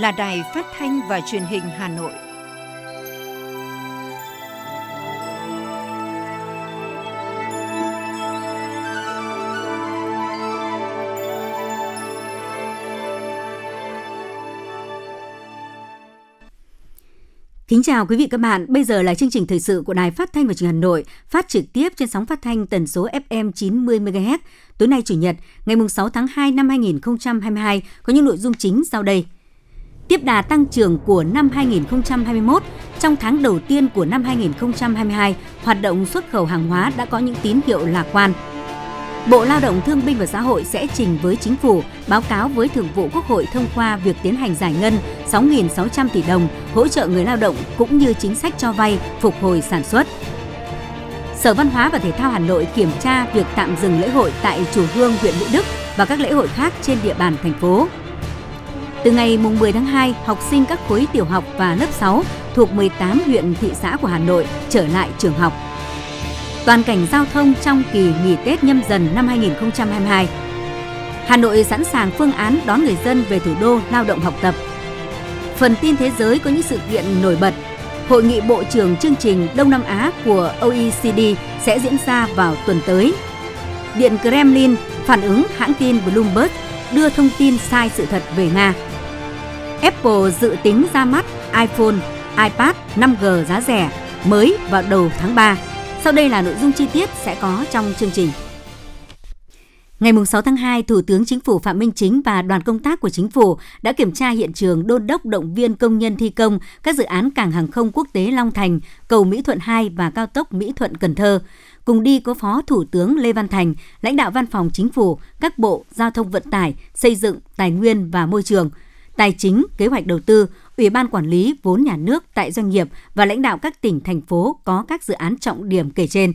là Đài Phát thanh và Truyền hình Hà Nội. Kính chào quý vị các bạn, bây giờ là chương trình thời sự của Đài Phát thanh và Truyền hình Hà Nội, phát trực tiếp trên sóng phát thanh tần số FM 90 MHz. Tối nay Chủ nhật, ngày 6 tháng 2 năm 2022 có những nội dung chính sau đây. Tiếp đà tăng trưởng của năm 2021, trong tháng đầu tiên của năm 2022, hoạt động xuất khẩu hàng hóa đã có những tín hiệu lạc quan. Bộ Lao động Thương binh và Xã hội sẽ trình với Chính phủ báo cáo với Thường vụ Quốc hội thông qua việc tiến hành giải ngân 6.600 tỷ đồng hỗ trợ người lao động cũng như chính sách cho vay phục hồi sản xuất. Sở Văn hóa và Thể thao Hà Nội kiểm tra việc tạm dừng lễ hội tại Chùa Hương, huyện Mỹ Đức và các lễ hội khác trên địa bàn thành phố. Từ ngày 10 tháng 2, học sinh các khối tiểu học và lớp 6 thuộc 18 huyện thị xã của Hà Nội trở lại trường học toàn cảnh giao thông trong kỳ nghỉ Tết nhâm dần năm 2022. Hà Nội sẵn sàng phương án đón người dân về thủ đô lao động học tập. Phần tin thế giới có những sự kiện nổi bật. Hội nghị Bộ trưởng chương trình Đông Nam Á của OECD sẽ diễn ra vào tuần tới. Điện Kremlin phản ứng hãng tin Bloomberg đưa thông tin sai sự thật về Nga. Apple dự tính ra mắt iPhone, iPad 5G giá rẻ mới vào đầu tháng 3. Sau đây là nội dung chi tiết sẽ có trong chương trình. Ngày 6 tháng 2, Thủ tướng Chính phủ Phạm Minh Chính và đoàn công tác của Chính phủ đã kiểm tra hiện trường đôn đốc động viên công nhân thi công các dự án cảng hàng không quốc tế Long Thành, cầu Mỹ Thuận 2 và cao tốc Mỹ Thuận Cần Thơ. Cùng đi có Phó Thủ tướng Lê Văn Thành, lãnh đạo Văn phòng Chính phủ, các bộ Giao thông Vận tải, Xây dựng, Tài nguyên và Môi trường, Tài chính, Kế hoạch Đầu tư, Ủy ban Quản lý vốn nhà nước tại doanh nghiệp và lãnh đạo các tỉnh, thành phố có các dự án trọng điểm kể trên.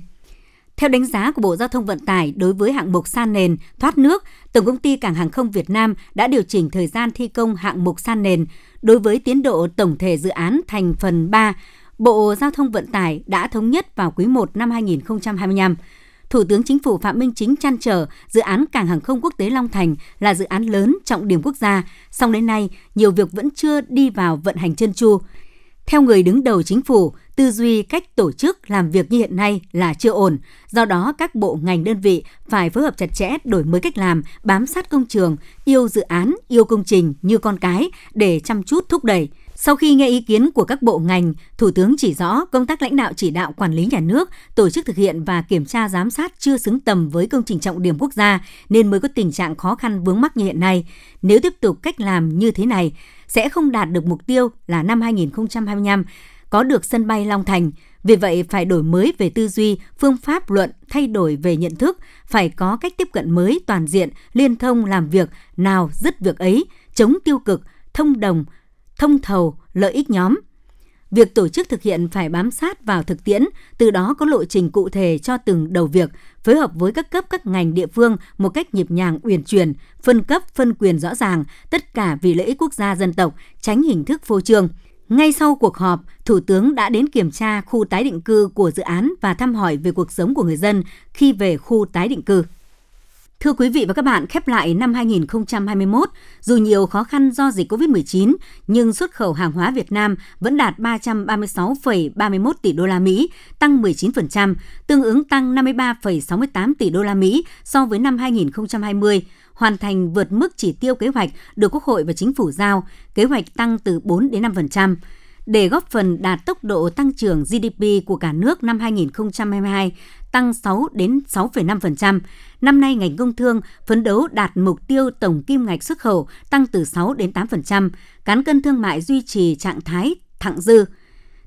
Theo đánh giá của Bộ Giao thông Vận tải đối với hạng mục san nền, thoát nước, Tổng công ty Cảng hàng không Việt Nam đã điều chỉnh thời gian thi công hạng mục san nền đối với tiến độ tổng thể dự án thành phần 3. Bộ Giao thông Vận tải đã thống nhất vào quý 1 năm 2025. Thủ tướng Chính phủ Phạm Minh Chính chăn trở dự án Cảng hàng không quốc tế Long Thành là dự án lớn trọng điểm quốc gia, song đến nay nhiều việc vẫn chưa đi vào vận hành chân chu. Theo người đứng đầu chính phủ, tư duy cách tổ chức làm việc như hiện nay là chưa ổn. Do đó, các bộ ngành đơn vị phải phối hợp chặt chẽ đổi mới cách làm, bám sát công trường, yêu dự án, yêu công trình như con cái để chăm chút thúc đẩy – sau khi nghe ý kiến của các bộ ngành, Thủ tướng chỉ rõ công tác lãnh đạo chỉ đạo quản lý nhà nước, tổ chức thực hiện và kiểm tra giám sát chưa xứng tầm với công trình trọng điểm quốc gia nên mới có tình trạng khó khăn vướng mắc như hiện nay. Nếu tiếp tục cách làm như thế này, sẽ không đạt được mục tiêu là năm 2025 có được sân bay Long Thành. Vì vậy, phải đổi mới về tư duy, phương pháp luận, thay đổi về nhận thức, phải có cách tiếp cận mới toàn diện, liên thông làm việc, nào dứt việc ấy, chống tiêu cực, thông đồng, thông thầu, lợi ích nhóm. Việc tổ chức thực hiện phải bám sát vào thực tiễn, từ đó có lộ trình cụ thể cho từng đầu việc, phối hợp với các cấp các ngành địa phương một cách nhịp nhàng uyển chuyển, phân cấp phân quyền rõ ràng, tất cả vì lợi ích quốc gia dân tộc, tránh hình thức phô trương. Ngay sau cuộc họp, Thủ tướng đã đến kiểm tra khu tái định cư của dự án và thăm hỏi về cuộc sống của người dân khi về khu tái định cư. Thưa quý vị và các bạn, khép lại năm 2021, dù nhiều khó khăn do dịch COVID-19, nhưng xuất khẩu hàng hóa Việt Nam vẫn đạt 336,31 tỷ đô la Mỹ, tăng 19%, tương ứng tăng 53,68 tỷ đô la Mỹ so với năm 2020 hoàn thành vượt mức chỉ tiêu kế hoạch được Quốc hội và Chính phủ giao, kế hoạch tăng từ 4 đến 5% để góp phần đạt tốc độ tăng trưởng GDP của cả nước năm 2022 tăng 6 đến 6,5%. Năm nay ngành công thương phấn đấu đạt mục tiêu tổng kim ngạch xuất khẩu tăng từ 6 đến 8%, cán cân thương mại duy trì trạng thái thặng dư.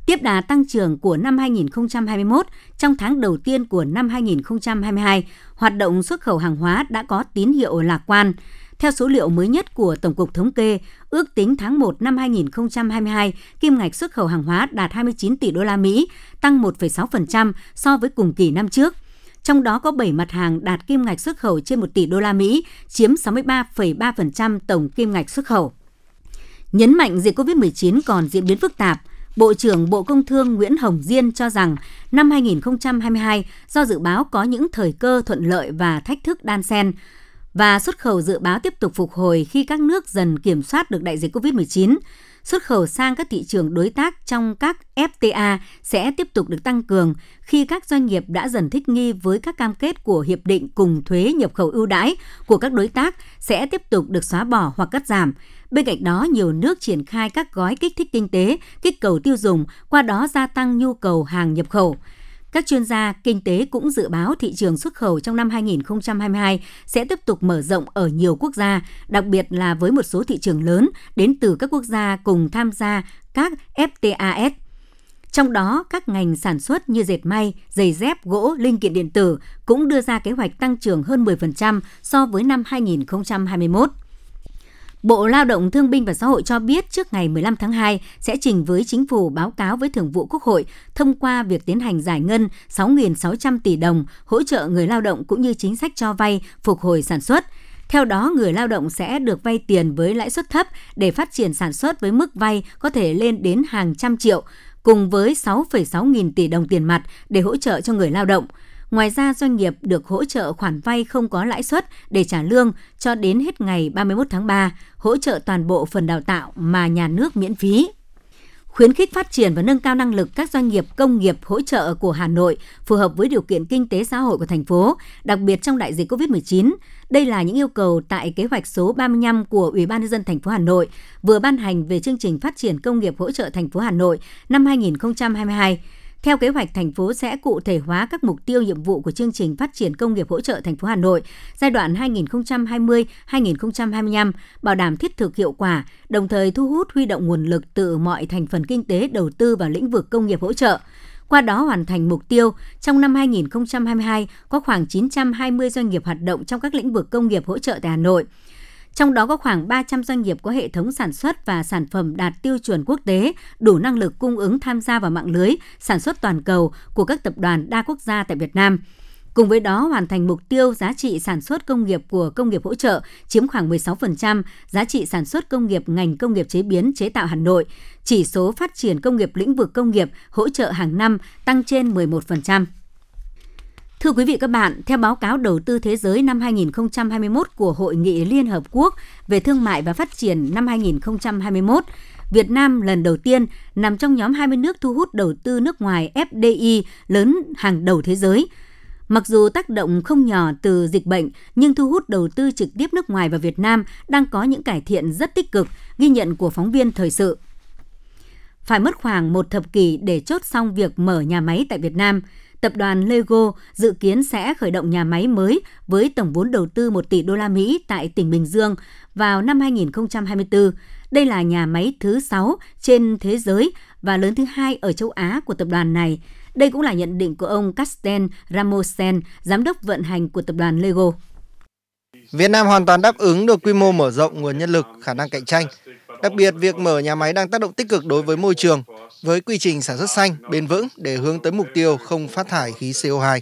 Tiếp đà tăng trưởng của năm 2021 trong tháng đầu tiên của năm 2022, hoạt động xuất khẩu hàng hóa đã có tín hiệu lạc quan. Theo số liệu mới nhất của Tổng cục Thống kê, ước tính tháng 1 năm 2022, kim ngạch xuất khẩu hàng hóa đạt 29 tỷ đô la Mỹ, tăng 1,6% so với cùng kỳ năm trước. Trong đó có 7 mặt hàng đạt kim ngạch xuất khẩu trên 1 tỷ đô la Mỹ, chiếm 63,3% tổng kim ngạch xuất khẩu. Nhấn mạnh dịch COVID-19 còn diễn biến phức tạp, Bộ trưởng Bộ Công Thương Nguyễn Hồng Diên cho rằng năm 2022 do dự báo có những thời cơ thuận lợi và thách thức đan xen, và xuất khẩu dự báo tiếp tục phục hồi khi các nước dần kiểm soát được đại dịch COVID-19 xuất khẩu sang các thị trường đối tác trong các FTA sẽ tiếp tục được tăng cường khi các doanh nghiệp đã dần thích nghi với các cam kết của hiệp định cùng thuế nhập khẩu ưu đãi của các đối tác sẽ tiếp tục được xóa bỏ hoặc cắt giảm. Bên cạnh đó, nhiều nước triển khai các gói kích thích kinh tế, kích cầu tiêu dùng, qua đó gia tăng nhu cầu hàng nhập khẩu. Các chuyên gia kinh tế cũng dự báo thị trường xuất khẩu trong năm 2022 sẽ tiếp tục mở rộng ở nhiều quốc gia, đặc biệt là với một số thị trường lớn đến từ các quốc gia cùng tham gia các FTAs. Trong đó, các ngành sản xuất như dệt may, giày dép, gỗ, linh kiện điện tử cũng đưa ra kế hoạch tăng trưởng hơn 10% so với năm 2021. Bộ Lao động Thương binh và Xã hội cho biết trước ngày 15 tháng 2 sẽ trình với chính phủ báo cáo với Thường vụ Quốc hội thông qua việc tiến hành giải ngân 6.600 tỷ đồng hỗ trợ người lao động cũng như chính sách cho vay phục hồi sản xuất. Theo đó, người lao động sẽ được vay tiền với lãi suất thấp để phát triển sản xuất với mức vay có thể lên đến hàng trăm triệu, cùng với 6,6 nghìn tỷ đồng tiền mặt để hỗ trợ cho người lao động – Ngoài ra, doanh nghiệp được hỗ trợ khoản vay không có lãi suất để trả lương cho đến hết ngày 31 tháng 3, hỗ trợ toàn bộ phần đào tạo mà nhà nước miễn phí khuyến khích phát triển và nâng cao năng lực các doanh nghiệp công nghiệp hỗ trợ của Hà Nội phù hợp với điều kiện kinh tế xã hội của thành phố, đặc biệt trong đại dịch COVID-19. Đây là những yêu cầu tại kế hoạch số 35 của Ủy ban nhân dân thành phố Hà Nội vừa ban hành về chương trình phát triển công nghiệp hỗ trợ thành phố Hà Nội năm 2022 theo kế hoạch, thành phố sẽ cụ thể hóa các mục tiêu nhiệm vụ của chương trình phát triển công nghiệp hỗ trợ thành phố Hà Nội giai đoạn 2020-2025, bảo đảm thiết thực hiệu quả, đồng thời thu hút huy động nguồn lực từ mọi thành phần kinh tế đầu tư vào lĩnh vực công nghiệp hỗ trợ qua đó hoàn thành mục tiêu trong năm 2022 có khoảng 920 doanh nghiệp hoạt động trong các lĩnh vực công nghiệp hỗ trợ tại Hà Nội. Trong đó có khoảng 300 doanh nghiệp có hệ thống sản xuất và sản phẩm đạt tiêu chuẩn quốc tế, đủ năng lực cung ứng tham gia vào mạng lưới sản xuất toàn cầu của các tập đoàn đa quốc gia tại Việt Nam. Cùng với đó, hoàn thành mục tiêu giá trị sản xuất công nghiệp của công nghiệp hỗ trợ chiếm khoảng 16%, giá trị sản xuất công nghiệp ngành công nghiệp chế biến chế tạo Hà Nội, chỉ số phát triển công nghiệp lĩnh vực công nghiệp hỗ trợ hàng năm tăng trên 11%. Thưa quý vị các bạn, theo báo cáo đầu tư thế giới năm 2021 của Hội nghị Liên Hợp Quốc về Thương mại và Phát triển năm 2021, Việt Nam lần đầu tiên nằm trong nhóm 20 nước thu hút đầu tư nước ngoài FDI lớn hàng đầu thế giới. Mặc dù tác động không nhỏ từ dịch bệnh, nhưng thu hút đầu tư trực tiếp nước ngoài vào Việt Nam đang có những cải thiện rất tích cực, ghi nhận của phóng viên thời sự. Phải mất khoảng một thập kỷ để chốt xong việc mở nhà máy tại Việt Nam – tập đoàn Lego dự kiến sẽ khởi động nhà máy mới với tổng vốn đầu tư 1 tỷ đô la Mỹ tại tỉnh Bình Dương vào năm 2024. Đây là nhà máy thứ 6 trên thế giới và lớn thứ hai ở châu Á của tập đoàn này. Đây cũng là nhận định của ông Casten Ramosen, giám đốc vận hành của tập đoàn Lego. Việt Nam hoàn toàn đáp ứng được quy mô mở rộng nguồn nhân lực, khả năng cạnh tranh. Đặc biệt, việc mở nhà máy đang tác động tích cực đối với môi trường, với quy trình sản xuất xanh, bền vững để hướng tới mục tiêu không phát thải khí CO2.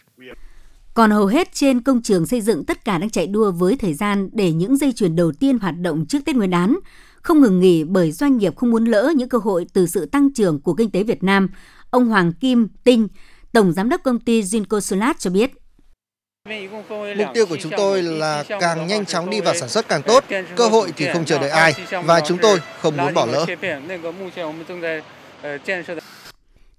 Còn hầu hết trên công trường xây dựng tất cả đang chạy đua với thời gian để những dây chuyền đầu tiên hoạt động trước Tết Nguyên đán, không ngừng nghỉ bởi doanh nghiệp không muốn lỡ những cơ hội từ sự tăng trưởng của kinh tế Việt Nam. Ông Hoàng Kim Tinh, Tổng Giám đốc công ty Zinco Solar cho biết. Mục tiêu của chúng tôi là càng nhanh chóng đi vào sản xuất càng tốt, cơ hội thì không chờ đợi ai và chúng tôi không muốn bỏ lỡ.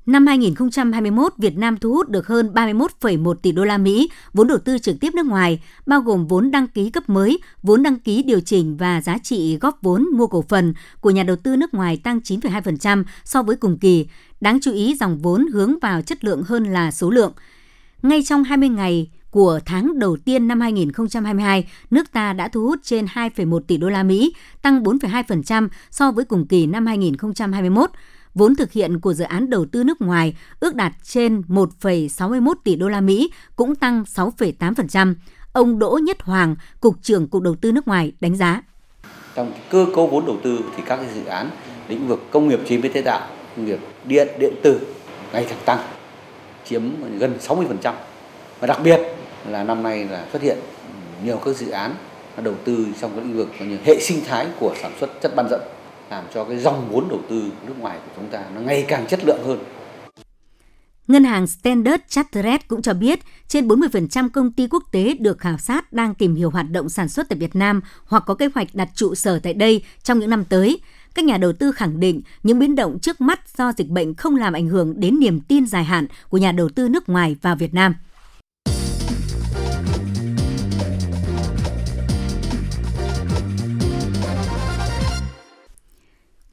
Năm 2021, Việt Nam thu hút được hơn 31,1 tỷ đô la Mỹ vốn đầu tư trực tiếp nước ngoài, bao gồm vốn đăng ký cấp mới, vốn đăng ký điều chỉnh và giá trị góp vốn mua cổ phần của nhà đầu tư nước ngoài tăng 9,2% so với cùng kỳ. Đáng chú ý, dòng vốn hướng vào chất lượng hơn là số lượng. Ngay trong 20 ngày của tháng đầu tiên năm 2022, nước ta đã thu hút trên 2,1 tỷ đô la Mỹ, tăng 4,2% so với cùng kỳ năm 2021. Vốn thực hiện của dự án đầu tư nước ngoài ước đạt trên 1,61 tỷ đô la Mỹ, cũng tăng 6,8%. Ông Đỗ Nhất Hoàng, Cục trưởng Cục Đầu tư nước ngoài đánh giá. Trong cơ cấu vốn đầu tư thì các dự án lĩnh vực công nghiệp chế biến chế tạo, công nghiệp điện, điện tử ngày càng tăng, chiếm gần 60%. Và đặc biệt là năm nay là xuất hiện nhiều các dự án đầu tư trong các lĩnh vực như hệ sinh thái của sản xuất chất bán dẫn, làm cho cái dòng vốn đầu tư nước ngoài của chúng ta nó ngày càng chất lượng hơn. Ngân hàng Standard Chartered cũng cho biết trên 40% công ty quốc tế được khảo sát đang tìm hiểu hoạt động sản xuất tại Việt Nam hoặc có kế hoạch đặt trụ sở tại đây trong những năm tới. Các nhà đầu tư khẳng định những biến động trước mắt do dịch bệnh không làm ảnh hưởng đến niềm tin dài hạn của nhà đầu tư nước ngoài vào Việt Nam.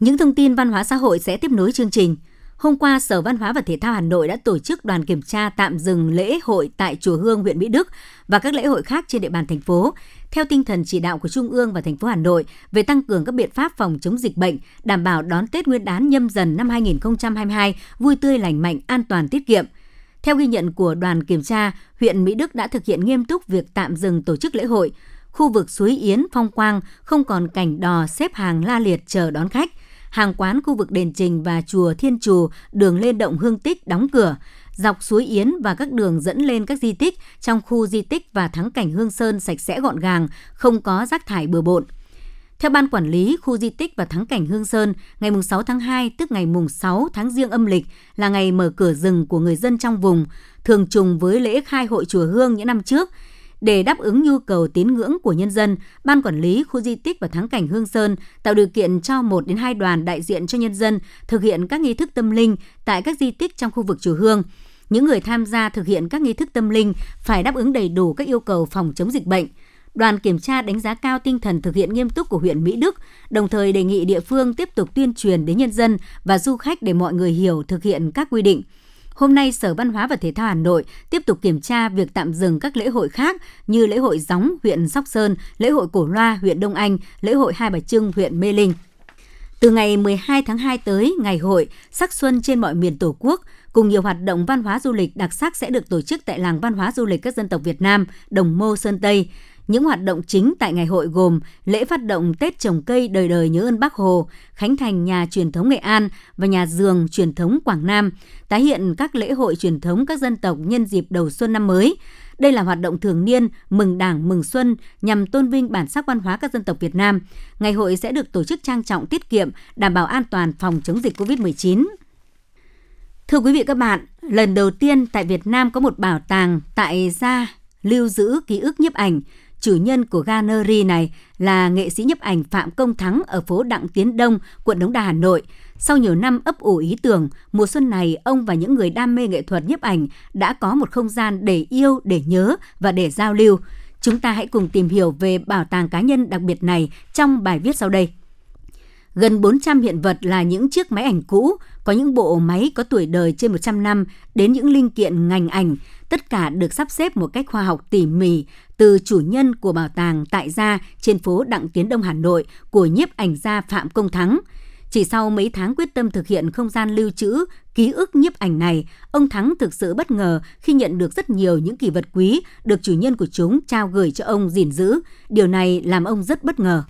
Những thông tin văn hóa xã hội sẽ tiếp nối chương trình. Hôm qua, Sở Văn hóa và Thể thao Hà Nội đã tổ chức đoàn kiểm tra tạm dừng lễ hội tại Chùa Hương, huyện Mỹ Đức và các lễ hội khác trên địa bàn thành phố, theo tinh thần chỉ đạo của Trung ương và thành phố Hà Nội về tăng cường các biện pháp phòng chống dịch bệnh, đảm bảo đón Tết Nguyên đán nhâm dần năm 2022 vui tươi lành mạnh, an toàn tiết kiệm. Theo ghi nhận của đoàn kiểm tra, huyện Mỹ Đức đã thực hiện nghiêm túc việc tạm dừng tổ chức lễ hội. Khu vực suối Yến, Phong Quang không còn cảnh đò xếp hàng la liệt chờ đón khách – hàng quán khu vực đền Trình và chùa Thiên Trù, đường lên động Hương Tích đóng cửa, dọc suối Yến và các đường dẫn lên các di tích trong khu di tích và thắng cảnh Hương Sơn sạch sẽ gọn gàng, không có rác thải bừa bộn. Theo Ban Quản lý khu di tích và thắng cảnh Hương Sơn, ngày 6 tháng 2 tức ngày 6 tháng riêng âm lịch là ngày mở cửa rừng của người dân trong vùng, thường trùng với lễ khai hội chùa Hương những năm trước – để đáp ứng nhu cầu tín ngưỡng của nhân dân, Ban Quản lý khu di tích và thắng cảnh Hương Sơn tạo điều kiện cho một đến hai đoàn đại diện cho nhân dân thực hiện các nghi thức tâm linh tại các di tích trong khu vực chùa Hương. Những người tham gia thực hiện các nghi thức tâm linh phải đáp ứng đầy đủ các yêu cầu phòng chống dịch bệnh. Đoàn kiểm tra đánh giá cao tinh thần thực hiện nghiêm túc của huyện Mỹ Đức, đồng thời đề nghị địa phương tiếp tục tuyên truyền đến nhân dân và du khách để mọi người hiểu thực hiện các quy định. Hôm nay, Sở Văn hóa và Thể thao Hà Nội tiếp tục kiểm tra việc tạm dừng các lễ hội khác như lễ hội Gióng huyện Sóc Sơn, lễ hội Cổ Loa huyện Đông Anh, lễ hội Hai Bà Trưng huyện Mê Linh. Từ ngày 12 tháng 2 tới, ngày hội Sắc Xuân trên mọi miền Tổ quốc cùng nhiều hoạt động văn hóa du lịch đặc sắc sẽ được tổ chức tại làng văn hóa du lịch các dân tộc Việt Nam, Đồng Mô Sơn Tây. Những hoạt động chính tại ngày hội gồm lễ phát động Tết trồng cây đời đời nhớ ơn Bác Hồ, khánh thành nhà truyền thống Nghệ An và nhà giường truyền thống Quảng Nam, tái hiện các lễ hội truyền thống các dân tộc nhân dịp đầu xuân năm mới. Đây là hoạt động thường niên mừng Đảng, mừng Xuân nhằm tôn vinh bản sắc văn hóa các dân tộc Việt Nam. Ngày hội sẽ được tổ chức trang trọng tiết kiệm, đảm bảo an toàn phòng chống dịch COVID-19. Thưa quý vị các bạn, lần đầu tiên tại Việt Nam có một bảo tàng tại gia lưu giữ ký ức nhiếp ảnh Chủ nhân của gallery này là nghệ sĩ nhấp ảnh Phạm Công Thắng ở phố Đặng Tiến Đông, quận Đống Đa, Hà Nội. Sau nhiều năm ấp ủ ý tưởng, mùa xuân này ông và những người đam mê nghệ thuật nhấp ảnh đã có một không gian để yêu, để nhớ và để giao lưu. Chúng ta hãy cùng tìm hiểu về bảo tàng cá nhân đặc biệt này trong bài viết sau đây. Gần 400 hiện vật là những chiếc máy ảnh cũ, có những bộ máy có tuổi đời trên 100 năm đến những linh kiện ngành ảnh, tất cả được sắp xếp một cách khoa học tỉ mỉ từ chủ nhân của bảo tàng tại gia trên phố Đặng Tiến Đông Hà Nội của nhiếp ảnh gia Phạm Công Thắng. Chỉ sau mấy tháng quyết tâm thực hiện không gian lưu trữ, ký ức nhiếp ảnh này, ông Thắng thực sự bất ngờ khi nhận được rất nhiều những kỷ vật quý được chủ nhân của chúng trao gửi cho ông gìn giữ. Điều này làm ông rất bất ngờ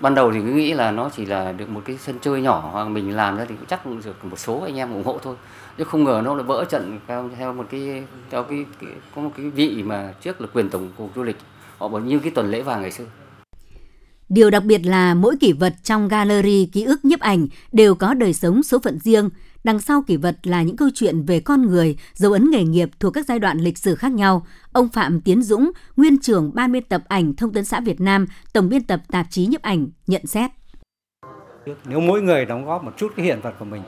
ban đầu thì cứ nghĩ là nó chỉ là được một cái sân chơi nhỏ hoặc mình làm ra thì cũng chắc được một số anh em ủng hộ thôi chứ không ngờ nó là vỡ trận theo, theo một cái theo cái, cái có một cái vị mà trước là quyền tổng cục du lịch họ bảo như cái tuần lễ vàng ngày xưa Điều đặc biệt là mỗi kỷ vật trong gallery ký ức nhiếp ảnh đều có đời sống số phận riêng. Đằng sau kỷ vật là những câu chuyện về con người, dấu ấn nghề nghiệp thuộc các giai đoạn lịch sử khác nhau. Ông Phạm Tiến Dũng, nguyên trưởng ban biên tập ảnh Thông tấn xã Việt Nam, tổng biên tập tạp chí nhiếp ảnh, nhận xét. Nếu mỗi người đóng góp một chút cái hiện vật của mình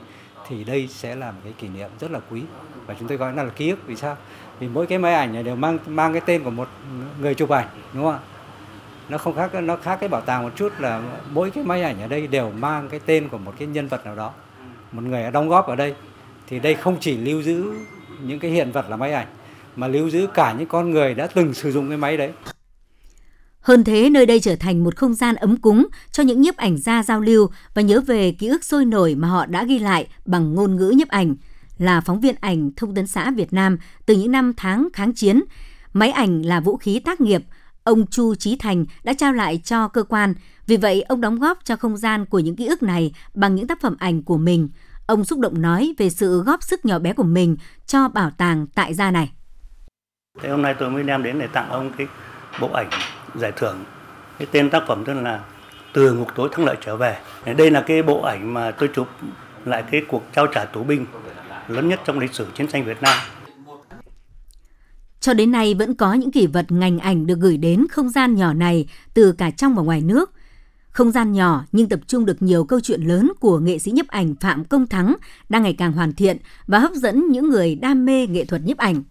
thì đây sẽ là một cái kỷ niệm rất là quý và chúng tôi gọi nó là ký ức vì sao vì mỗi cái máy ảnh này đều mang mang cái tên của một người chụp ảnh đúng không ạ nó không khác nó khác cái bảo tàng một chút là mỗi cái máy ảnh ở đây đều mang cái tên của một cái nhân vật nào đó một người đã đóng góp ở đây thì đây không chỉ lưu giữ những cái hiện vật là máy ảnh mà lưu giữ cả những con người đã từng sử dụng cái máy đấy hơn thế, nơi đây trở thành một không gian ấm cúng cho những nhiếp ảnh gia giao lưu và nhớ về ký ức sôi nổi mà họ đã ghi lại bằng ngôn ngữ nhiếp ảnh. Là phóng viên ảnh thông tấn xã Việt Nam từ những năm tháng kháng chiến, máy ảnh là vũ khí tác nghiệp, ông Chu Trí Thành đã trao lại cho cơ quan. Vì vậy, ông đóng góp cho không gian của những ký ức này bằng những tác phẩm ảnh của mình. Ông xúc động nói về sự góp sức nhỏ bé của mình cho bảo tàng tại gia này. Thế hôm nay tôi mới đem đến để tặng ông cái bộ ảnh giải thưởng. Cái tên tác phẩm tên là Từ ngục tối thắng lợi trở về. Đây là cái bộ ảnh mà tôi chụp lại cái cuộc trao trả tù binh lớn nhất trong lịch sử chiến tranh Việt Nam. Cho đến nay vẫn có những kỷ vật ngành ảnh được gửi đến không gian nhỏ này từ cả trong và ngoài nước. Không gian nhỏ nhưng tập trung được nhiều câu chuyện lớn của nghệ sĩ nhiếp ảnh Phạm Công Thắng đang ngày càng hoàn thiện và hấp dẫn những người đam mê nghệ thuật nhiếp ảnh.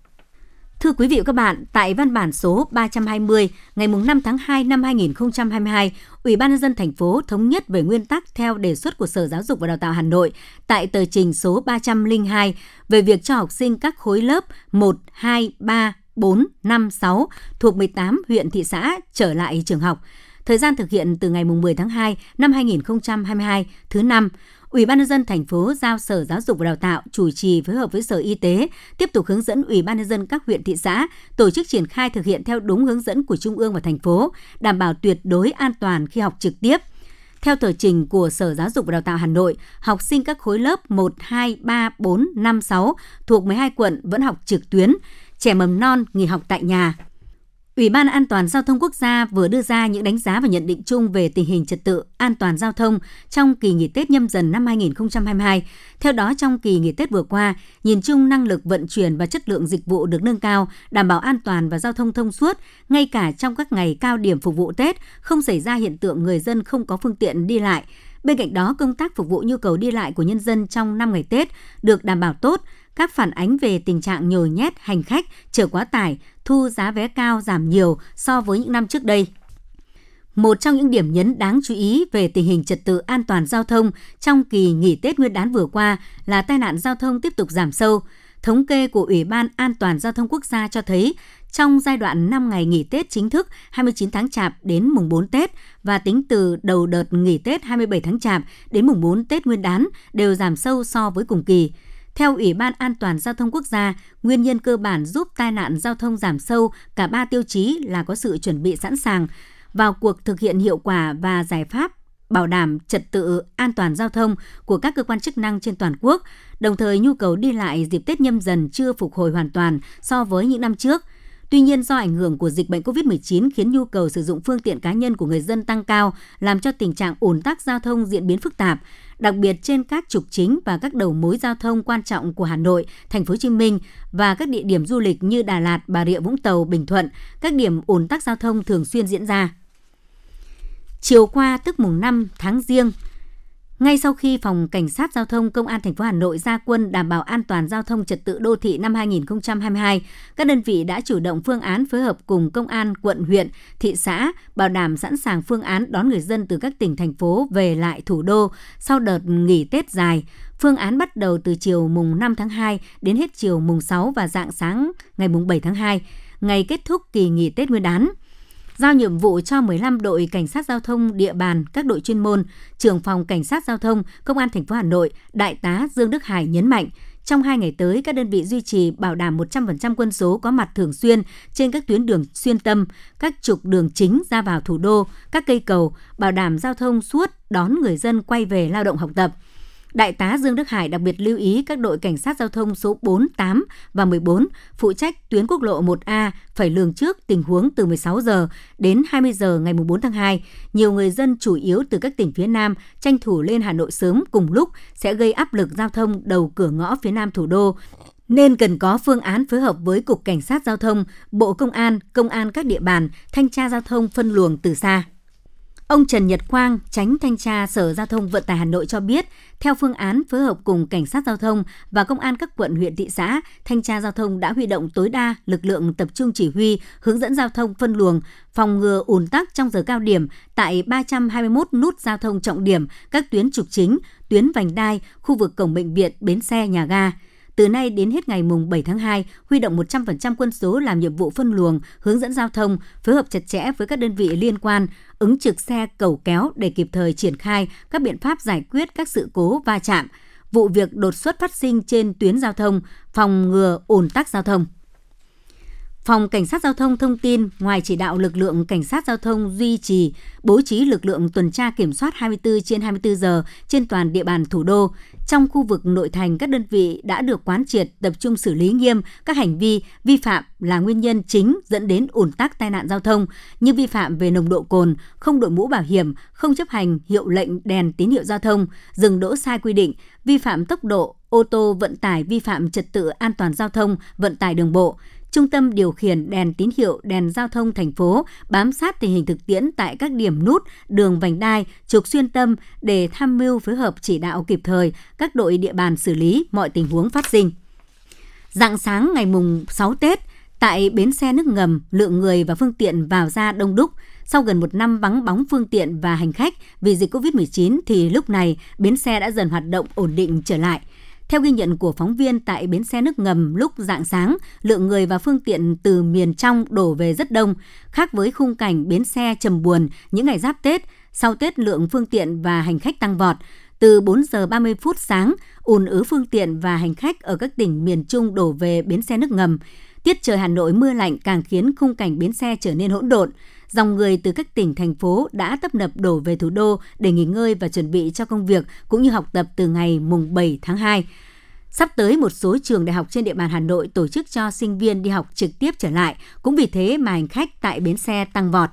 Thưa quý vị và các bạn, tại văn bản số 320 ngày 5 tháng 2 năm 2022, Ủy ban nhân dân thành phố thống nhất về nguyên tắc theo đề xuất của Sở Giáo dục và Đào tạo Hà Nội tại tờ trình số 302 về việc cho học sinh các khối lớp 1, 2, 3, 4, 5, 6 thuộc 18 huyện thị xã trở lại trường học. Thời gian thực hiện từ ngày 10 tháng 2 năm 2022, thứ năm, Ủy ban nhân dân thành phố giao Sở Giáo dục và Đào tạo chủ trì phối hợp với Sở Y tế tiếp tục hướng dẫn Ủy ban nhân dân các huyện thị xã tổ chức triển khai thực hiện theo đúng hướng dẫn của Trung ương và thành phố, đảm bảo tuyệt đối an toàn khi học trực tiếp. Theo tờ trình của Sở Giáo dục và Đào tạo Hà Nội, học sinh các khối lớp 1, 2, 3, 4, 5, 6 thuộc 12 quận vẫn học trực tuyến, trẻ mầm non nghỉ học tại nhà. Ủy ban An toàn Giao thông Quốc gia vừa đưa ra những đánh giá và nhận định chung về tình hình trật tự an toàn giao thông trong kỳ nghỉ Tết nhâm dần năm 2022. Theo đó, trong kỳ nghỉ Tết vừa qua, nhìn chung năng lực vận chuyển và chất lượng dịch vụ được nâng cao, đảm bảo an toàn và giao thông thông suốt, ngay cả trong các ngày cao điểm phục vụ Tết, không xảy ra hiện tượng người dân không có phương tiện đi lại. Bên cạnh đó, công tác phục vụ nhu cầu đi lại của nhân dân trong năm ngày Tết được đảm bảo tốt, các phản ánh về tình trạng nhồi nhét hành khách, chở quá tải, thu giá vé cao giảm nhiều so với những năm trước đây. Một trong những điểm nhấn đáng chú ý về tình hình trật tự an toàn giao thông trong kỳ nghỉ Tết Nguyên đán vừa qua là tai nạn giao thông tiếp tục giảm sâu. Thống kê của Ủy ban An toàn Giao thông Quốc gia cho thấy, trong giai đoạn 5 ngày nghỉ Tết chính thức 29 tháng Chạp đến mùng 4 Tết và tính từ đầu đợt nghỉ Tết 27 tháng Chạp đến mùng 4 Tết Nguyên đán đều giảm sâu so với cùng kỳ. Theo Ủy ban An toàn Giao thông Quốc gia, nguyên nhân cơ bản giúp tai nạn giao thông giảm sâu cả ba tiêu chí là có sự chuẩn bị sẵn sàng, vào cuộc thực hiện hiệu quả và giải pháp bảo đảm trật tự an toàn giao thông của các cơ quan chức năng trên toàn quốc, đồng thời nhu cầu đi lại dịp Tết nhâm dần chưa phục hồi hoàn toàn so với những năm trước. Tuy nhiên do ảnh hưởng của dịch bệnh COVID-19 khiến nhu cầu sử dụng phương tiện cá nhân của người dân tăng cao, làm cho tình trạng ủn tắc giao thông diễn biến phức tạp đặc biệt trên các trục chính và các đầu mối giao thông quan trọng của Hà Nội, Thành phố Hồ Chí Minh và các địa điểm du lịch như Đà Lạt, Bà Rịa Vũng Tàu, Bình Thuận, các điểm ủn tắc giao thông thường xuyên diễn ra. Chiều qua tức mùng 5 tháng Giêng, ngay sau khi Phòng Cảnh sát Giao thông Công an thành phố Hà Nội ra quân đảm bảo an toàn giao thông trật tự đô thị năm 2022, các đơn vị đã chủ động phương án phối hợp cùng công an quận, huyện, thị xã bảo đảm sẵn sàng phương án đón người dân từ các tỉnh thành phố về lại thủ đô sau đợt nghỉ Tết dài. Phương án bắt đầu từ chiều mùng 5 tháng 2 đến hết chiều mùng 6 và dạng sáng ngày mùng 7 tháng 2, ngày kết thúc kỳ nghỉ Tết Nguyên đán giao nhiệm vụ cho 15 đội cảnh sát giao thông địa bàn, các đội chuyên môn, trưởng phòng cảnh sát giao thông, công an thành phố Hà Nội, đại tá Dương Đức Hải nhấn mạnh, trong hai ngày tới, các đơn vị duy trì bảo đảm 100% quân số có mặt thường xuyên trên các tuyến đường xuyên tâm, các trục đường chính ra vào thủ đô, các cây cầu, bảo đảm giao thông suốt đón người dân quay về lao động học tập – Đại tá Dương Đức Hải đặc biệt lưu ý các đội cảnh sát giao thông số 4, 8 và 14 phụ trách tuyến quốc lộ 1A phải lường trước tình huống từ 16 giờ đến 20 giờ ngày 4 tháng 2. Nhiều người dân chủ yếu từ các tỉnh phía Nam tranh thủ lên Hà Nội sớm cùng lúc sẽ gây áp lực giao thông đầu cửa ngõ phía Nam thủ đô nên cần có phương án phối hợp với Cục Cảnh sát Giao thông, Bộ Công an, Công an các địa bàn, thanh tra giao thông phân luồng từ xa. Ông Trần Nhật Quang, tránh thanh tra Sở Giao thông Vận tải Hà Nội cho biết, theo phương án phối hợp cùng Cảnh sát Giao thông và Công an các quận huyện thị xã, thanh tra giao thông đã huy động tối đa lực lượng tập trung chỉ huy, hướng dẫn giao thông phân luồng, phòng ngừa ùn tắc trong giờ cao điểm tại 321 nút giao thông trọng điểm, các tuyến trục chính, tuyến vành đai, khu vực cổng bệnh viện, bến xe, nhà ga từ nay đến hết ngày mùng 7 tháng 2, huy động 100% quân số làm nhiệm vụ phân luồng, hướng dẫn giao thông, phối hợp chặt chẽ với các đơn vị liên quan, ứng trực xe cầu kéo để kịp thời triển khai các biện pháp giải quyết các sự cố va chạm, vụ việc đột xuất phát sinh trên tuyến giao thông, phòng ngừa ủn tắc giao thông. Phòng Cảnh sát Giao thông thông tin, ngoài chỉ đạo lực lượng Cảnh sát Giao thông duy trì, bố trí lực lượng tuần tra kiểm soát 24 trên 24 giờ trên toàn địa bàn thủ đô, trong khu vực nội thành các đơn vị đã được quán triệt tập trung xử lý nghiêm các hành vi vi phạm là nguyên nhân chính dẫn đến ủn tắc tai nạn giao thông như vi phạm về nồng độ cồn, không đội mũ bảo hiểm, không chấp hành hiệu lệnh đèn tín hiệu giao thông, dừng đỗ sai quy định, vi phạm tốc độ, ô tô vận tải vi phạm trật tự an toàn giao thông, vận tải đường bộ, Trung tâm điều khiển đèn tín hiệu đèn giao thông thành phố bám sát tình hình thực tiễn tại các điểm nút, đường vành đai, trục xuyên tâm để tham mưu phối hợp chỉ đạo kịp thời các đội địa bàn xử lý mọi tình huống phát sinh. Dạng sáng ngày mùng 6 Tết, tại bến xe nước ngầm, lượng người và phương tiện vào ra đông đúc. Sau gần một năm vắng bóng phương tiện và hành khách vì dịch COVID-19 thì lúc này bến xe đã dần hoạt động ổn định trở lại. Theo ghi nhận của phóng viên tại bến xe nước ngầm lúc dạng sáng, lượng người và phương tiện từ miền trong đổ về rất đông, khác với khung cảnh bến xe trầm buồn những ngày giáp Tết. Sau Tết lượng phương tiện và hành khách tăng vọt, từ 4 giờ 30 phút sáng, ùn ứ phương tiện và hành khách ở các tỉnh miền Trung đổ về bến xe nước ngầm. Tiết trời Hà Nội mưa lạnh càng khiến khung cảnh bến xe trở nên hỗn độn. Dòng người từ các tỉnh, thành phố đã tấp nập đổ về thủ đô để nghỉ ngơi và chuẩn bị cho công việc cũng như học tập từ ngày mùng 7 tháng 2. Sắp tới một số trường đại học trên địa bàn Hà Nội tổ chức cho sinh viên đi học trực tiếp trở lại, cũng vì thế mà hành khách tại bến xe tăng vọt.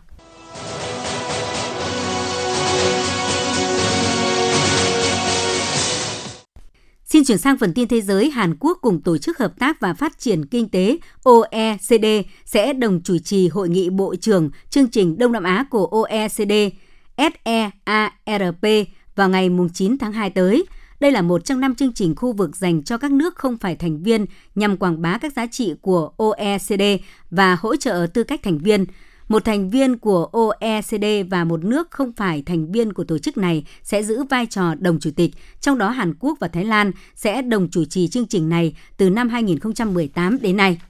Xin chuyển sang phần tin thế giới, Hàn Quốc cùng Tổ chức Hợp tác và Phát triển Kinh tế OECD sẽ đồng chủ trì hội nghị Bộ trưởng chương trình Đông Nam Á của OECD SEARP vào ngày 9 tháng 2 tới. Đây là một trong năm chương trình khu vực dành cho các nước không phải thành viên nhằm quảng bá các giá trị của OECD và hỗ trợ tư cách thành viên. Một thành viên của OECD và một nước không phải thành viên của tổ chức này sẽ giữ vai trò đồng chủ tịch, trong đó Hàn Quốc và Thái Lan sẽ đồng chủ trì chương trình này từ năm 2018 đến nay.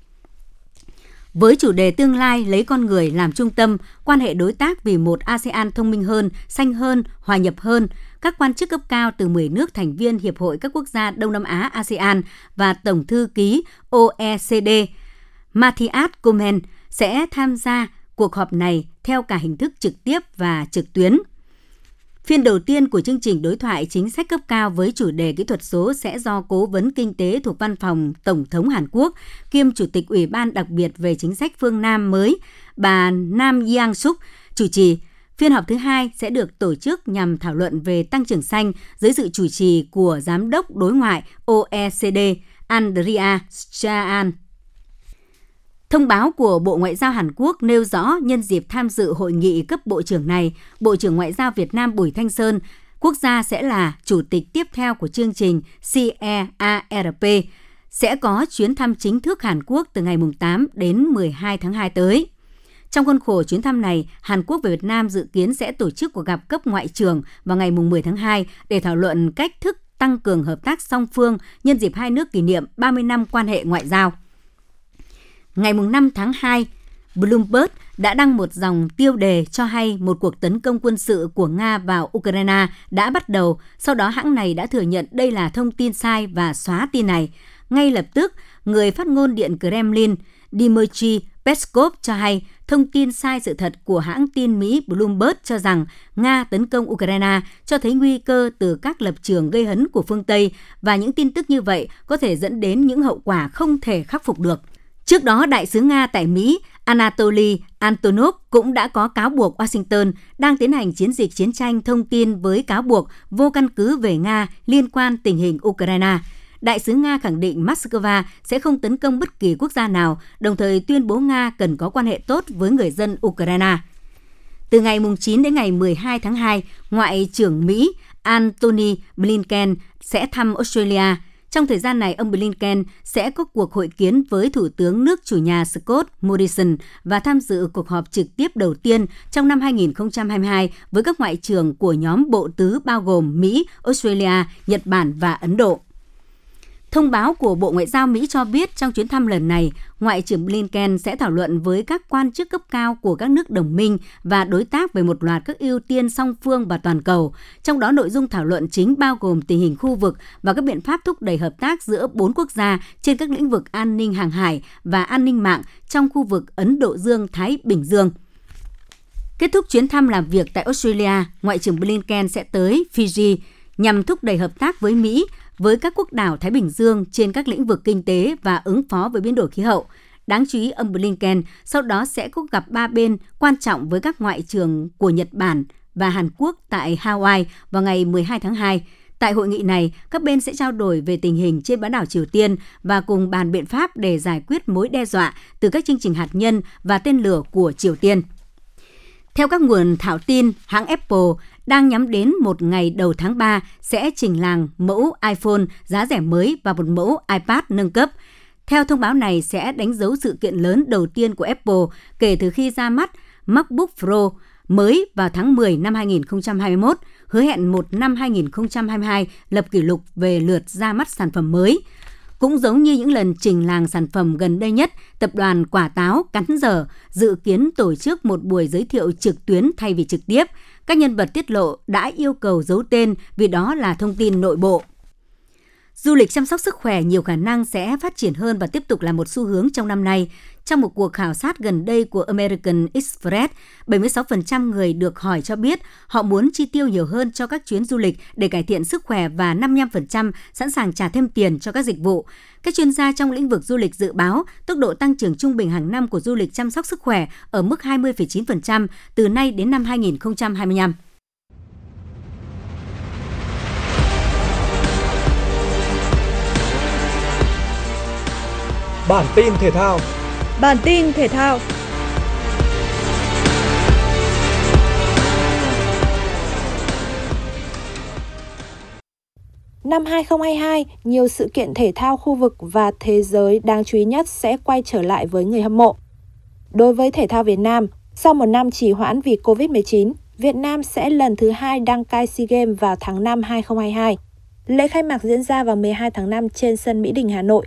Với chủ đề tương lai lấy con người làm trung tâm, quan hệ đối tác vì một ASEAN thông minh hơn, xanh hơn, hòa nhập hơn, các quan chức cấp cao từ 10 nước thành viên Hiệp hội các quốc gia Đông Nam Á ASEAN và Tổng thư ký OECD Matthias Komen sẽ tham gia cuộc họp này theo cả hình thức trực tiếp và trực tuyến. Phiên đầu tiên của chương trình đối thoại chính sách cấp cao với chủ đề kỹ thuật số sẽ do Cố vấn Kinh tế thuộc Văn phòng Tổng thống Hàn Quốc, kiêm Chủ tịch Ủy ban đặc biệt về chính sách phương Nam mới, bà Nam Yang Suk, chủ trì. Phiên họp thứ hai sẽ được tổ chức nhằm thảo luận về tăng trưởng xanh dưới sự chủ trì của Giám đốc đối ngoại OECD Andrea Chaan. Thông báo của Bộ Ngoại giao Hàn Quốc nêu rõ nhân dịp tham dự hội nghị cấp bộ trưởng này, Bộ trưởng Ngoại giao Việt Nam Bùi Thanh Sơn, quốc gia sẽ là chủ tịch tiếp theo của chương trình CEARP, sẽ có chuyến thăm chính thức Hàn Quốc từ ngày 8 đến 12 tháng 2 tới. Trong khuôn khổ chuyến thăm này, Hàn Quốc và Việt Nam dự kiến sẽ tổ chức cuộc gặp cấp ngoại trưởng vào ngày 10 tháng 2 để thảo luận cách thức tăng cường hợp tác song phương nhân dịp hai nước kỷ niệm 30 năm quan hệ ngoại giao. Ngày 5 tháng 2, Bloomberg đã đăng một dòng tiêu đề cho hay một cuộc tấn công quân sự của Nga vào Ukraine đã bắt đầu, sau đó hãng này đã thừa nhận đây là thông tin sai và xóa tin này. Ngay lập tức, người phát ngôn Điện Kremlin Dmitry Peskov cho hay thông tin sai sự thật của hãng tin Mỹ Bloomberg cho rằng Nga tấn công Ukraine cho thấy nguy cơ từ các lập trường gây hấn của phương Tây và những tin tức như vậy có thể dẫn đến những hậu quả không thể khắc phục được. Trước đó, đại sứ Nga tại Mỹ Anatoly Antonov cũng đã có cáo buộc Washington đang tiến hành chiến dịch chiến tranh thông tin với cáo buộc vô căn cứ về Nga liên quan tình hình Ukraine. Đại sứ Nga khẳng định Moscow sẽ không tấn công bất kỳ quốc gia nào, đồng thời tuyên bố Nga cần có quan hệ tốt với người dân Ukraine. Từ ngày 9 đến ngày 12 tháng 2, Ngoại trưởng Mỹ Antony Blinken sẽ thăm Australia – trong thời gian này, ông Blinken sẽ có cuộc hội kiến với Thủ tướng nước chủ nhà Scott Morrison và tham dự cuộc họp trực tiếp đầu tiên trong năm 2022 với các ngoại trưởng của nhóm bộ tứ bao gồm Mỹ, Australia, Nhật Bản và Ấn Độ. Thông báo của Bộ Ngoại giao Mỹ cho biết trong chuyến thăm lần này, Ngoại trưởng Blinken sẽ thảo luận với các quan chức cấp cao của các nước đồng minh và đối tác về một loạt các ưu tiên song phương và toàn cầu. Trong đó nội dung thảo luận chính bao gồm tình hình khu vực và các biện pháp thúc đẩy hợp tác giữa bốn quốc gia trên các lĩnh vực an ninh hàng hải và an ninh mạng trong khu vực Ấn Độ Dương-Thái Bình Dương. Kết thúc chuyến thăm làm việc tại Australia, Ngoại trưởng Blinken sẽ tới Fiji nhằm thúc đẩy hợp tác với Mỹ với các quốc đảo Thái Bình Dương trên các lĩnh vực kinh tế và ứng phó với biến đổi khí hậu. Đáng chú ý, ông Blinken sau đó sẽ có gặp ba bên quan trọng với các ngoại trưởng của Nhật Bản và Hàn Quốc tại Hawaii vào ngày 12 tháng 2. Tại hội nghị này, các bên sẽ trao đổi về tình hình trên bán đảo Triều Tiên và cùng bàn biện pháp để giải quyết mối đe dọa từ các chương trình hạt nhân và tên lửa của Triều Tiên. Theo các nguồn thảo tin, hãng Apple đang nhắm đến một ngày đầu tháng 3 sẽ trình làng mẫu iPhone giá rẻ mới và một mẫu iPad nâng cấp. Theo thông báo này sẽ đánh dấu sự kiện lớn đầu tiên của Apple kể từ khi ra mắt MacBook Pro mới vào tháng 10 năm 2021, hứa hẹn một năm 2022 lập kỷ lục về lượt ra mắt sản phẩm mới. Cũng giống như những lần trình làng sản phẩm gần đây nhất, tập đoàn Quả Táo Cắn Giờ dự kiến tổ chức một buổi giới thiệu trực tuyến thay vì trực tiếp. Các nhân vật tiết lộ đã yêu cầu giấu tên vì đó là thông tin nội bộ. Du lịch chăm sóc sức khỏe nhiều khả năng sẽ phát triển hơn và tiếp tục là một xu hướng trong năm nay. Trong một cuộc khảo sát gần đây của American Express, 76% người được hỏi cho biết họ muốn chi tiêu nhiều hơn cho các chuyến du lịch để cải thiện sức khỏe và 55% sẵn sàng trả thêm tiền cho các dịch vụ. Các chuyên gia trong lĩnh vực du lịch dự báo tốc độ tăng trưởng trung bình hàng năm của du lịch chăm sóc sức khỏe ở mức 20,9% từ nay đến năm 2025. Bản tin thể thao. Bản tin thể thao. Năm 2022, nhiều sự kiện thể thao khu vực và thế giới đáng chú ý nhất sẽ quay trở lại với người hâm mộ. Đối với thể thao Việt Nam, sau một năm trì hoãn vì Covid-19, Việt Nam sẽ lần thứ hai đăng cai SEA Games vào tháng 5 2022. Lễ khai mạc diễn ra vào 12 tháng 5 trên sân Mỹ Đình, Hà Nội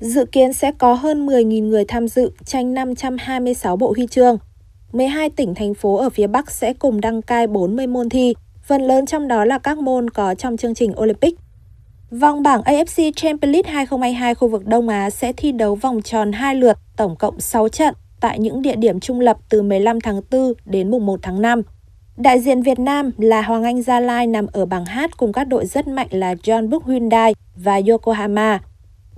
Dự kiến sẽ có hơn 10.000 người tham dự, tranh 526 bộ huy chương. 12 tỉnh, thành phố ở phía Bắc sẽ cùng đăng cai 40 môn thi, phần lớn trong đó là các môn có trong chương trình Olympic. Vòng bảng AFC Champions League 2022 khu vực Đông Á sẽ thi đấu vòng tròn 2 lượt, tổng cộng 6 trận tại những địa điểm trung lập từ 15 tháng 4 đến mùng 1 tháng 5. Đại diện Việt Nam là Hoàng Anh Gia Lai nằm ở bảng H cùng các đội rất mạnh là John Book Hyundai và Yokohama.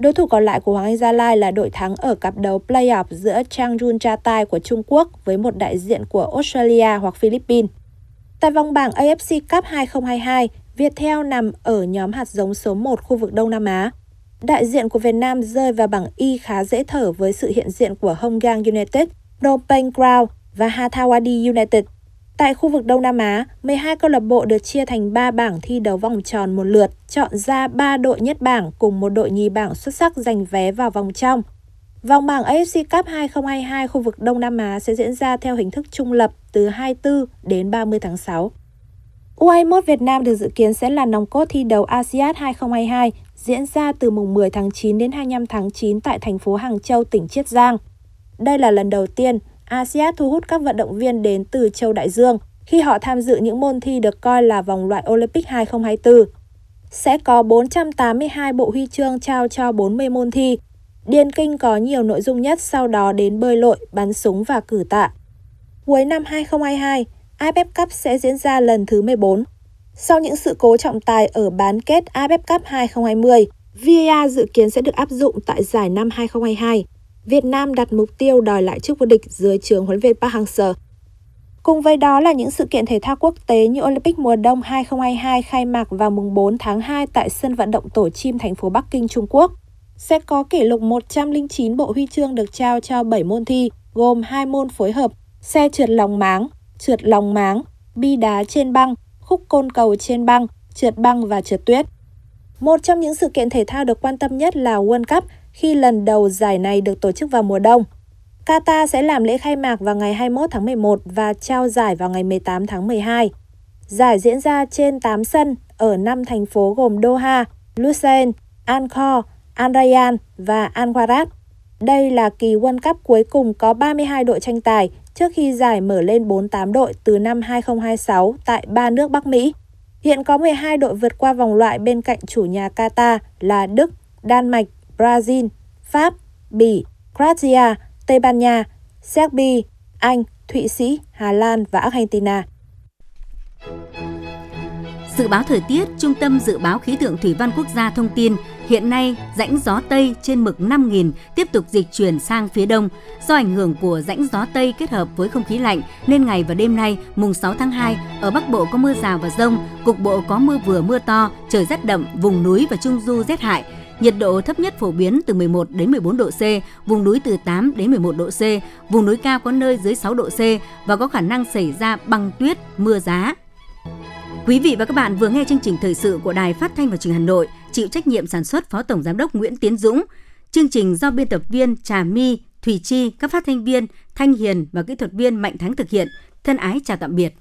Đối thủ còn lại của Hoàng Anh Gia Lai là đội thắng ở cặp đấu playoff giữa Changjun Chatai của Trung Quốc với một đại diện của Australia hoặc Philippines. Tại vòng bảng AFC Cup 2022, Viettel nằm ở nhóm hạt giống số 1 khu vực Đông Nam Á. Đại diện của Việt Nam rơi vào bảng Y khá dễ thở với sự hiện diện của Hong Kong United, Phnom Penh Crown và Hathawadi United – Tại khu vực Đông Nam Á, 12 câu lạc bộ được chia thành 3 bảng thi đấu vòng tròn một lượt, chọn ra 3 đội nhất bảng cùng một đội nhì bảng xuất sắc giành vé vào vòng trong. Vòng bảng AFC Cup 2022 khu vực Đông Nam Á sẽ diễn ra theo hình thức trung lập từ 24 đến 30 tháng 6. U21 Việt Nam được dự kiến sẽ là nòng cốt thi đấu ASEAN 2022 diễn ra từ mùng 10 tháng 9 đến 25 tháng 9 tại thành phố Hàng Châu, tỉnh Chiết Giang. Đây là lần đầu tiên ASEAN thu hút các vận động viên đến từ châu Đại Dương khi họ tham dự những môn thi được coi là vòng loại Olympic 2024. Sẽ có 482 bộ huy chương trao cho 40 môn thi. Điền kinh có nhiều nội dung nhất sau đó đến bơi lội, bắn súng và cử tạ. Cuối năm 2022, AFF Cup sẽ diễn ra lần thứ 14. Sau những sự cố trọng tài ở bán kết AFF Cup 2020, VAR dự kiến sẽ được áp dụng tại giải năm 2022. Việt Nam đặt mục tiêu đòi lại chức vô địch dưới trường huấn luyện Park Hang-seo. Cùng với đó là những sự kiện thể thao quốc tế như Olympic mùa đông 2022 khai mạc vào mùng 4 tháng 2 tại sân vận động Tổ chim thành phố Bắc Kinh, Trung Quốc. Sẽ có kỷ lục 109 bộ huy chương được trao cho 7 môn thi, gồm 2 môn phối hợp, xe trượt lòng máng, trượt lòng máng, bi đá trên băng, khúc côn cầu trên băng, trượt băng và trượt tuyết. Một trong những sự kiện thể thao được quan tâm nhất là World Cup khi lần đầu giải này được tổ chức vào mùa đông. Qatar sẽ làm lễ khai mạc vào ngày 21 tháng 11 và trao giải vào ngày 18 tháng 12. Giải diễn ra trên 8 sân ở 5 thành phố gồm Doha, Lusail, Angkor, Al Rayyan và Al Warat. Đây là kỳ World Cup cuối cùng có 32 đội tranh tài trước khi giải mở lên 48 đội từ năm 2026 tại ba nước Bắc Mỹ. Hiện có 12 đội vượt qua vòng loại bên cạnh chủ nhà Qatar là Đức, Đan Mạch, Brazil, Pháp, Bỉ, Croatia, Tây Ban Nha, Serbia, Anh, Thụy Sĩ, Hà Lan và Argentina. Dự báo thời tiết, Trung tâm Dự báo Khí tượng Thủy văn Quốc gia thông tin hiện nay rãnh gió Tây trên mực 5.000 tiếp tục dịch chuyển sang phía đông. Do ảnh hưởng của rãnh gió Tây kết hợp với không khí lạnh nên ngày và đêm nay mùng 6 tháng 2 ở Bắc Bộ có mưa rào và rông, cục bộ có mưa vừa mưa to, trời rét đậm, vùng núi và trung du rét hại. Nhiệt độ thấp nhất phổ biến từ 11 đến 14 độ C, vùng núi từ 8 đến 11 độ C, vùng núi cao có nơi dưới 6 độ C và có khả năng xảy ra băng tuyết, mưa giá. Quý vị và các bạn vừa nghe chương trình thời sự của Đài Phát thanh và Truyền hình Hà Nội, chịu trách nhiệm sản xuất Phó Tổng giám đốc Nguyễn Tiến Dũng. Chương trình do biên tập viên Trà My, Thủy Chi, các phát thanh viên Thanh Hiền và kỹ thuật viên Mạnh Thắng thực hiện. Thân ái chào tạm biệt.